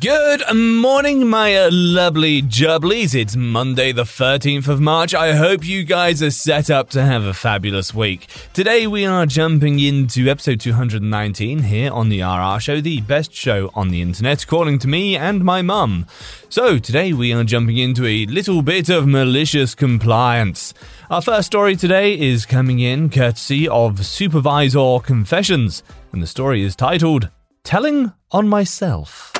Good morning, my lovely jubblies. It's Monday, the 13th of March. I hope you guys are set up to have a fabulous week. Today, we are jumping into episode 219 here on the RR Show, the best show on the internet, according to me and my mum. So, today, we are jumping into a little bit of malicious compliance. Our first story today is coming in courtesy of Supervisor Confessions, and the story is titled Telling on Myself.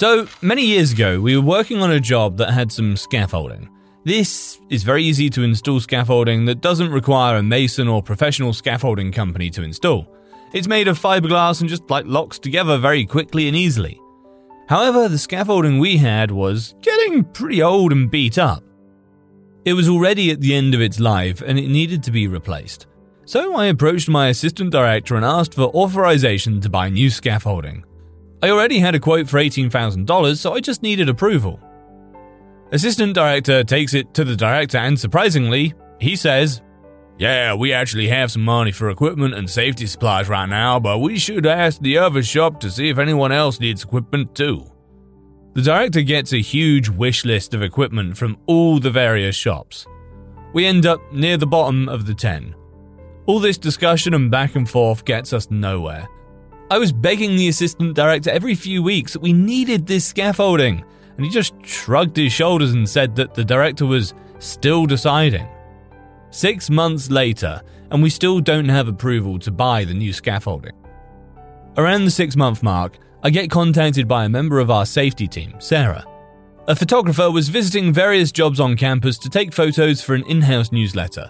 So, many years ago, we were working on a job that had some scaffolding. This is very easy to install scaffolding that doesn't require a mason or professional scaffolding company to install. It's made of fiberglass and just like locks together very quickly and easily. However, the scaffolding we had was getting pretty old and beat up. It was already at the end of its life and it needed to be replaced. So I approached my assistant director and asked for authorization to buy new scaffolding. I already had a quote for $18,000, so I just needed approval. Assistant director takes it to the director, and surprisingly, he says, Yeah, we actually have some money for equipment and safety supplies right now, but we should ask the other shop to see if anyone else needs equipment too. The director gets a huge wish list of equipment from all the various shops. We end up near the bottom of the 10. All this discussion and back and forth gets us nowhere. I was begging the assistant director every few weeks that we needed this scaffolding, and he just shrugged his shoulders and said that the director was still deciding. Six months later, and we still don't have approval to buy the new scaffolding. Around the six month mark, I get contacted by a member of our safety team, Sarah. A photographer was visiting various jobs on campus to take photos for an in house newsletter.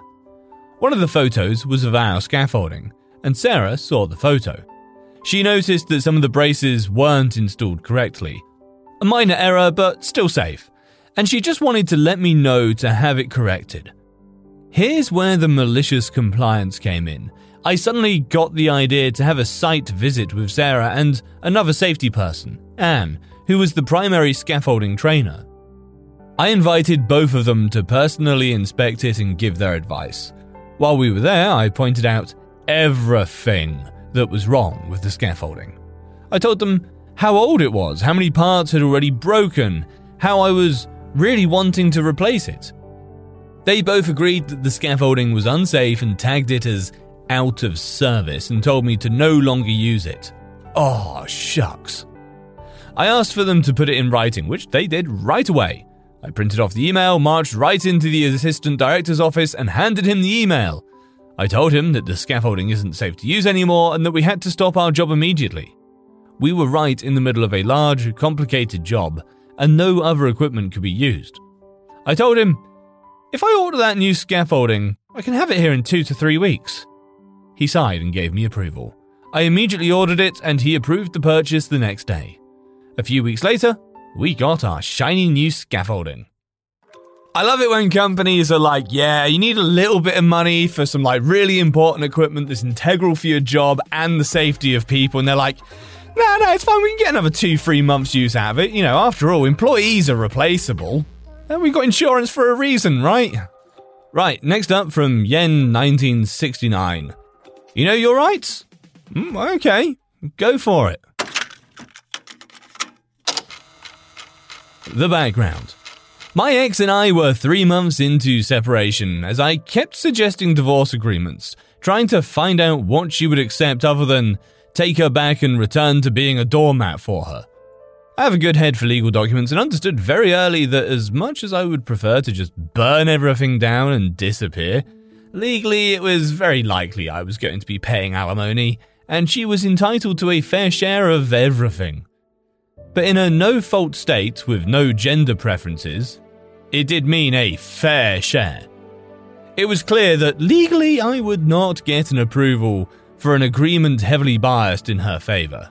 One of the photos was of our scaffolding, and Sarah saw the photo. She noticed that some of the braces weren't installed correctly. A minor error, but still safe. And she just wanted to let me know to have it corrected. Here's where the malicious compliance came in. I suddenly got the idea to have a site visit with Sarah and another safety person, Anne, who was the primary scaffolding trainer. I invited both of them to personally inspect it and give their advice. While we were there, I pointed out everything that was wrong with the scaffolding. I told them how old it was, how many parts had already broken, how I was really wanting to replace it. They both agreed that the scaffolding was unsafe and tagged it as out of service and told me to no longer use it. Oh, shucks. I asked for them to put it in writing, which they did right away. I printed off the email, marched right into the assistant director's office, and handed him the email. I told him that the scaffolding isn't safe to use anymore and that we had to stop our job immediately. We were right in the middle of a large, complicated job, and no other equipment could be used. I told him, if I order that new scaffolding, I can have it here in two to three weeks. He sighed and gave me approval. I immediately ordered it, and he approved the purchase the next day. A few weeks later, we got our shiny new scaffolding. I love it when companies are like, yeah, you need a little bit of money for some like really important equipment that's integral for your job and the safety of people. And they're like, no, no, it's fine. We can get another two, three months use out of it. You know, after all, employees are replaceable. And we've got insurance for a reason, right? Right, next up from Yen 1969. You know your rights? Mm, okay, go for it. The background. My ex and I were three months into separation as I kept suggesting divorce agreements, trying to find out what she would accept other than take her back and return to being a doormat for her. I have a good head for legal documents and understood very early that as much as I would prefer to just burn everything down and disappear, legally it was very likely I was going to be paying alimony, and she was entitled to a fair share of everything. But in a no fault state with no gender preferences, it did mean a fair share. It was clear that legally I would not get an approval for an agreement heavily biased in her favour.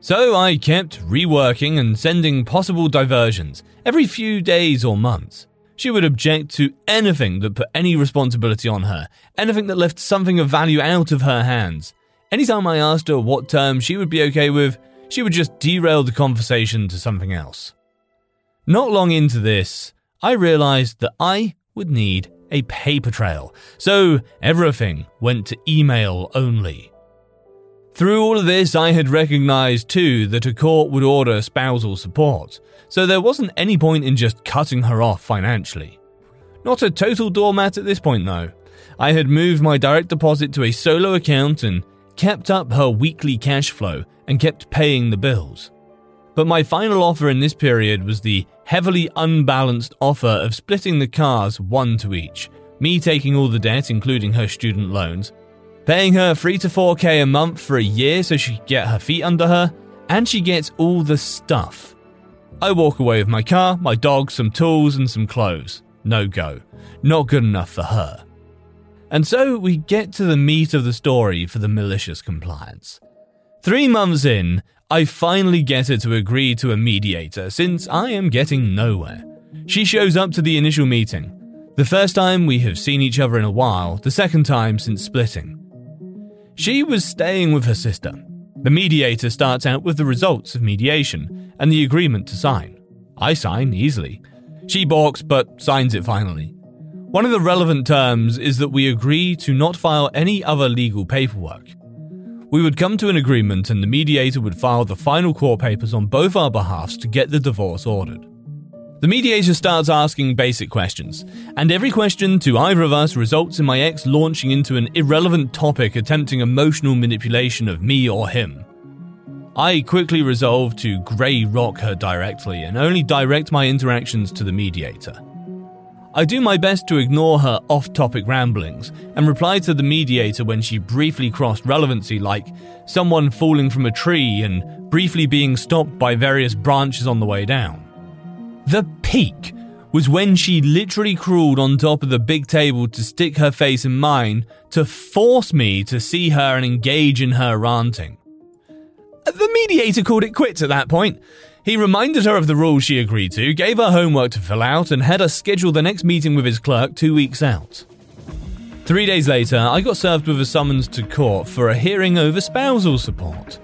So I kept reworking and sending possible diversions every few days or months. She would object to anything that put any responsibility on her, anything that left something of value out of her hands. Anytime I asked her what terms she would be okay with, she would just derail the conversation to something else. Not long into this, I realized that I would need a paper trail, so everything went to email only. Through all of this, I had recognized too that a court would order spousal support, so there wasn't any point in just cutting her off financially. Not a total doormat at this point though. I had moved my direct deposit to a solo account and kept up her weekly cash flow and kept paying the bills. But my final offer in this period was the heavily unbalanced offer of splitting the cars one to each, me taking all the debt, including her student loans, paying her 3 to 4k a month for a year so she could get her feet under her, and she gets all the stuff. I walk away with my car, my dog, some tools, and some clothes. No go. Not good enough for her. And so we get to the meat of the story for the malicious compliance. Three months in, I finally get her to agree to a mediator since I am getting nowhere. She shows up to the initial meeting. The first time we have seen each other in a while, the second time since splitting. She was staying with her sister. The mediator starts out with the results of mediation and the agreement to sign. I sign easily. She balks but signs it finally. One of the relevant terms is that we agree to not file any other legal paperwork. We would come to an agreement and the mediator would file the final court papers on both our behalves to get the divorce ordered. The mediator starts asking basic questions, and every question to either of us results in my ex launching into an irrelevant topic attempting emotional manipulation of me or him. I quickly resolve to grey rock her directly and only direct my interactions to the mediator. I do my best to ignore her off topic ramblings and reply to the mediator when she briefly crossed relevancy, like someone falling from a tree and briefly being stopped by various branches on the way down. The peak was when she literally crawled on top of the big table to stick her face in mine to force me to see her and engage in her ranting. The mediator called it quits at that point. He reminded her of the rules she agreed to, gave her homework to fill out, and had us schedule the next meeting with his clerk two weeks out. Three days later, I got served with a summons to court for a hearing over spousal support.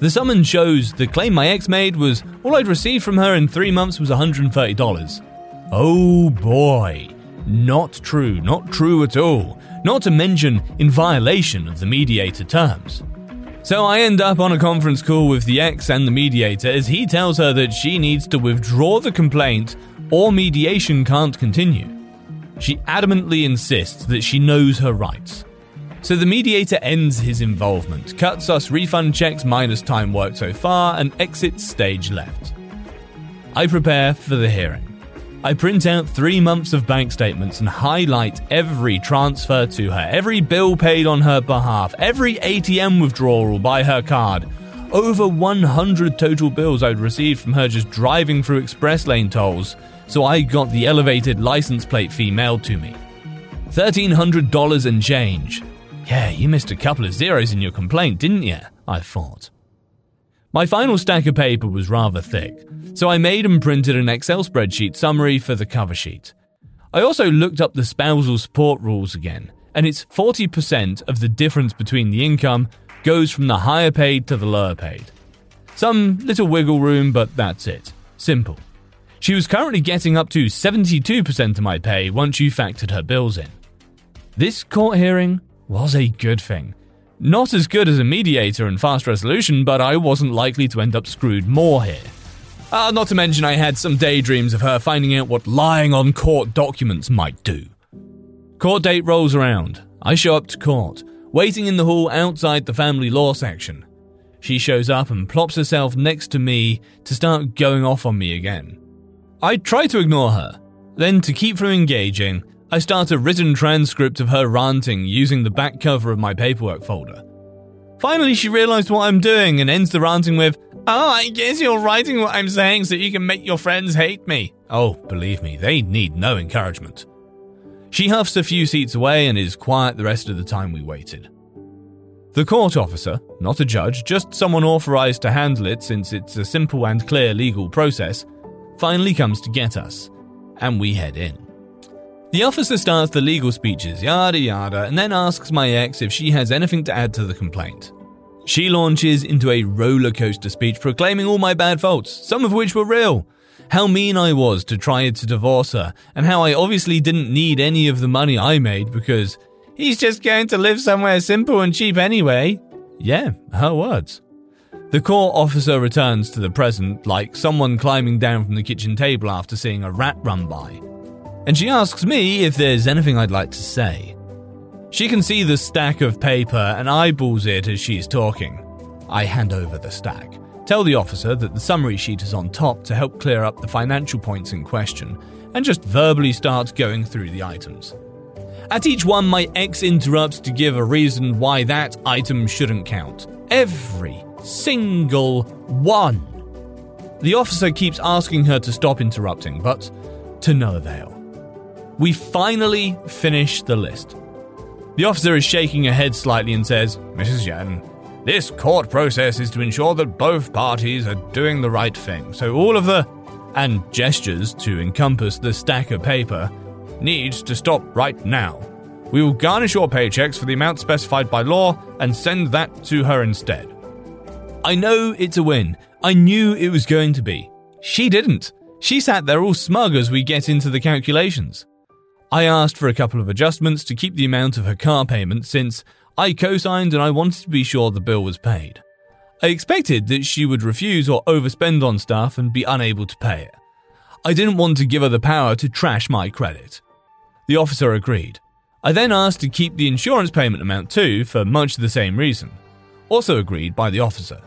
The summons shows the claim my ex made was all I'd received from her in three months was $130. Oh boy. Not true, not true at all. Not to mention in violation of the mediator terms. So I end up on a conference call with the ex and the mediator as he tells her that she needs to withdraw the complaint or mediation can't continue. She adamantly insists that she knows her rights. So the mediator ends his involvement, cuts us refund checks minus time worked so far, and exits stage left. I prepare for the hearing. I print out three months of bank statements and highlight every transfer to her, every bill paid on her behalf, every ATM withdrawal by her card. Over 100 total bills I'd received from her just driving through express lane tolls, so I got the elevated license plate fee mailed to me. $1,300 and change. Yeah, you missed a couple of zeros in your complaint, didn't you? I thought. My final stack of paper was rather thick, so I made and printed an Excel spreadsheet summary for the cover sheet. I also looked up the spousal support rules again, and it's 40% of the difference between the income goes from the higher paid to the lower paid. Some little wiggle room, but that's it. Simple. She was currently getting up to 72% of my pay once you factored her bills in. This court hearing was a good thing not as good as a mediator and fast resolution, but I wasn't likely to end up screwed more here. Uh, not to mention, I had some daydreams of her finding out what lying on court documents might do. Court date rolls around. I show up to court, waiting in the hall outside the family law section. She shows up and plops herself next to me to start going off on me again. I try to ignore her. Then, to keep from engaging, I start a written transcript of her ranting using the back cover of my paperwork folder. Finally, she realized what I'm doing and ends the ranting with, Oh, I guess you're writing what I'm saying so you can make your friends hate me. Oh, believe me, they need no encouragement. She huffs a few seats away and is quiet the rest of the time we waited. The court officer, not a judge, just someone authorized to handle it since it's a simple and clear legal process, finally comes to get us, and we head in. The officer starts the legal speeches, yada yada, and then asks my ex if she has anything to add to the complaint. She launches into a roller coaster speech proclaiming all my bad faults, some of which were real. How mean I was to try to divorce her, and how I obviously didn't need any of the money I made because he's just going to live somewhere simple and cheap anyway. Yeah, her words. The court officer returns to the present like someone climbing down from the kitchen table after seeing a rat run by and she asks me if there's anything I'd like to say. She can see the stack of paper and eyeballs it as she's talking. I hand over the stack, tell the officer that the summary sheet is on top to help clear up the financial points in question, and just verbally start going through the items. At each one, my ex interrupts to give a reason why that item shouldn't count. Every single one. The officer keeps asking her to stop interrupting, but to no avail. We finally finish the list. The officer is shaking her head slightly and says, Mrs. Yan, this court process is to ensure that both parties are doing the right thing. So all of the and gestures to encompass the stack of paper needs to stop right now. We will garnish your paychecks for the amount specified by law and send that to her instead. I know it's a win. I knew it was going to be. She didn't. She sat there all smug as we get into the calculations. I asked for a couple of adjustments to keep the amount of her car payment since I co signed and I wanted to be sure the bill was paid. I expected that she would refuse or overspend on stuff and be unable to pay it. I didn't want to give her the power to trash my credit. The officer agreed. I then asked to keep the insurance payment amount too for much the same reason. Also agreed by the officer.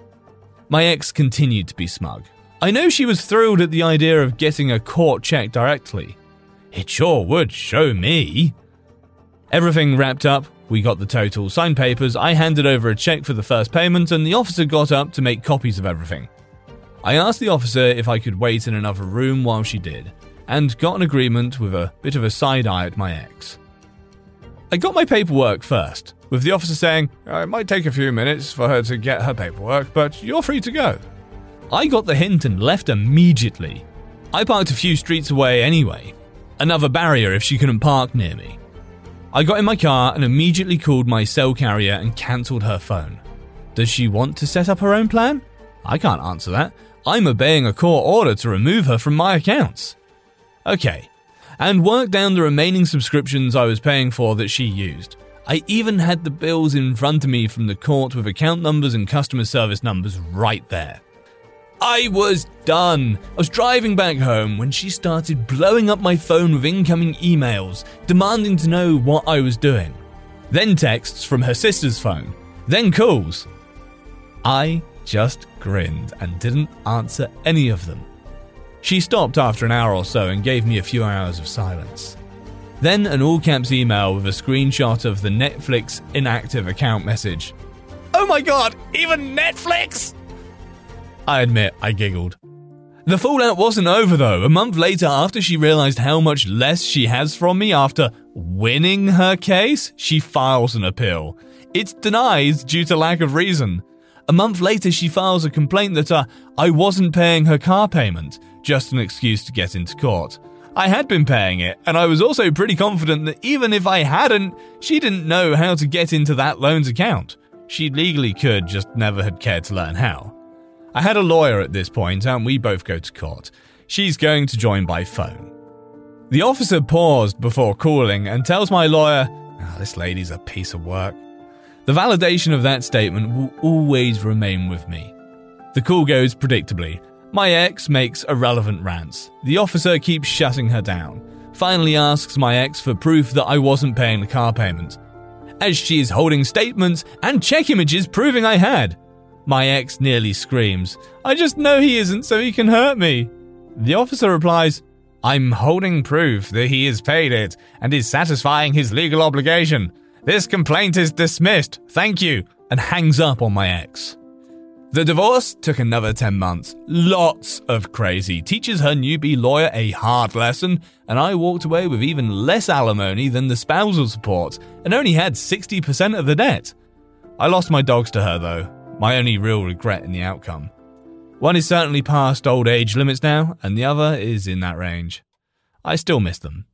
My ex continued to be smug. I know she was thrilled at the idea of getting a court check directly, it sure would show me. Everything wrapped up, we got the total, signed papers, I handed over a check for the first payment, and the officer got up to make copies of everything. I asked the officer if I could wait in another room while she did, and got an agreement with a bit of a side eye at my ex. I got my paperwork first, with the officer saying, uh, It might take a few minutes for her to get her paperwork, but you're free to go. I got the hint and left immediately. I parked a few streets away anyway, another barrier if she couldn't park near me. I got in my car and immediately called my cell carrier and cancelled her phone. Does she want to set up her own plan? I can't answer that. I'm obeying a court order to remove her from my accounts. Okay, and worked down the remaining subscriptions I was paying for that she used. I even had the bills in front of me from the court with account numbers and customer service numbers right there. I was done. I was driving back home when she started blowing up my phone with incoming emails, demanding to know what I was doing. Then texts from her sister's phone. Then calls. I just grinned and didn't answer any of them. She stopped after an hour or so and gave me a few hours of silence. Then an all caps email with a screenshot of the Netflix inactive account message. Oh my god, even Netflix! I admit, I giggled. The fallout wasn't over though. A month later, after she realized how much less she has from me after winning her case, she files an appeal. It's denied due to lack of reason. A month later, she files a complaint that uh, I wasn't paying her car payment, just an excuse to get into court. I had been paying it, and I was also pretty confident that even if I hadn't, she didn't know how to get into that loan's account. She legally could, just never had cared to learn how. I had a lawyer at this point, and we both go to court. She's going to join by phone. The officer paused before calling and tells my lawyer, oh, This lady's a piece of work. The validation of that statement will always remain with me. The call goes predictably. My ex makes irrelevant rants. The officer keeps shutting her down. Finally asks my ex for proof that I wasn't paying the car payment. As she is holding statements and check images proving I had. My ex nearly screams, I just know he isn't, so he can hurt me. The officer replies, I'm holding proof that he has paid it and is satisfying his legal obligation. This complaint is dismissed, thank you, and hangs up on my ex. The divorce took another 10 months. Lots of crazy. Teaches her newbie lawyer a hard lesson, and I walked away with even less alimony than the spousal support and only had 60% of the debt. I lost my dogs to her, though, my only real regret in the outcome. One is certainly past old age limits now, and the other is in that range. I still miss them.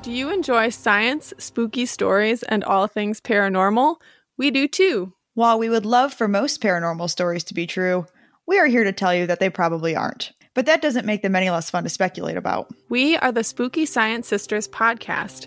Do you enjoy science, spooky stories, and all things paranormal? We do too. While we would love for most paranormal stories to be true, we are here to tell you that they probably aren't. But that doesn't make them any less fun to speculate about. We are the Spooky Science Sisters podcast.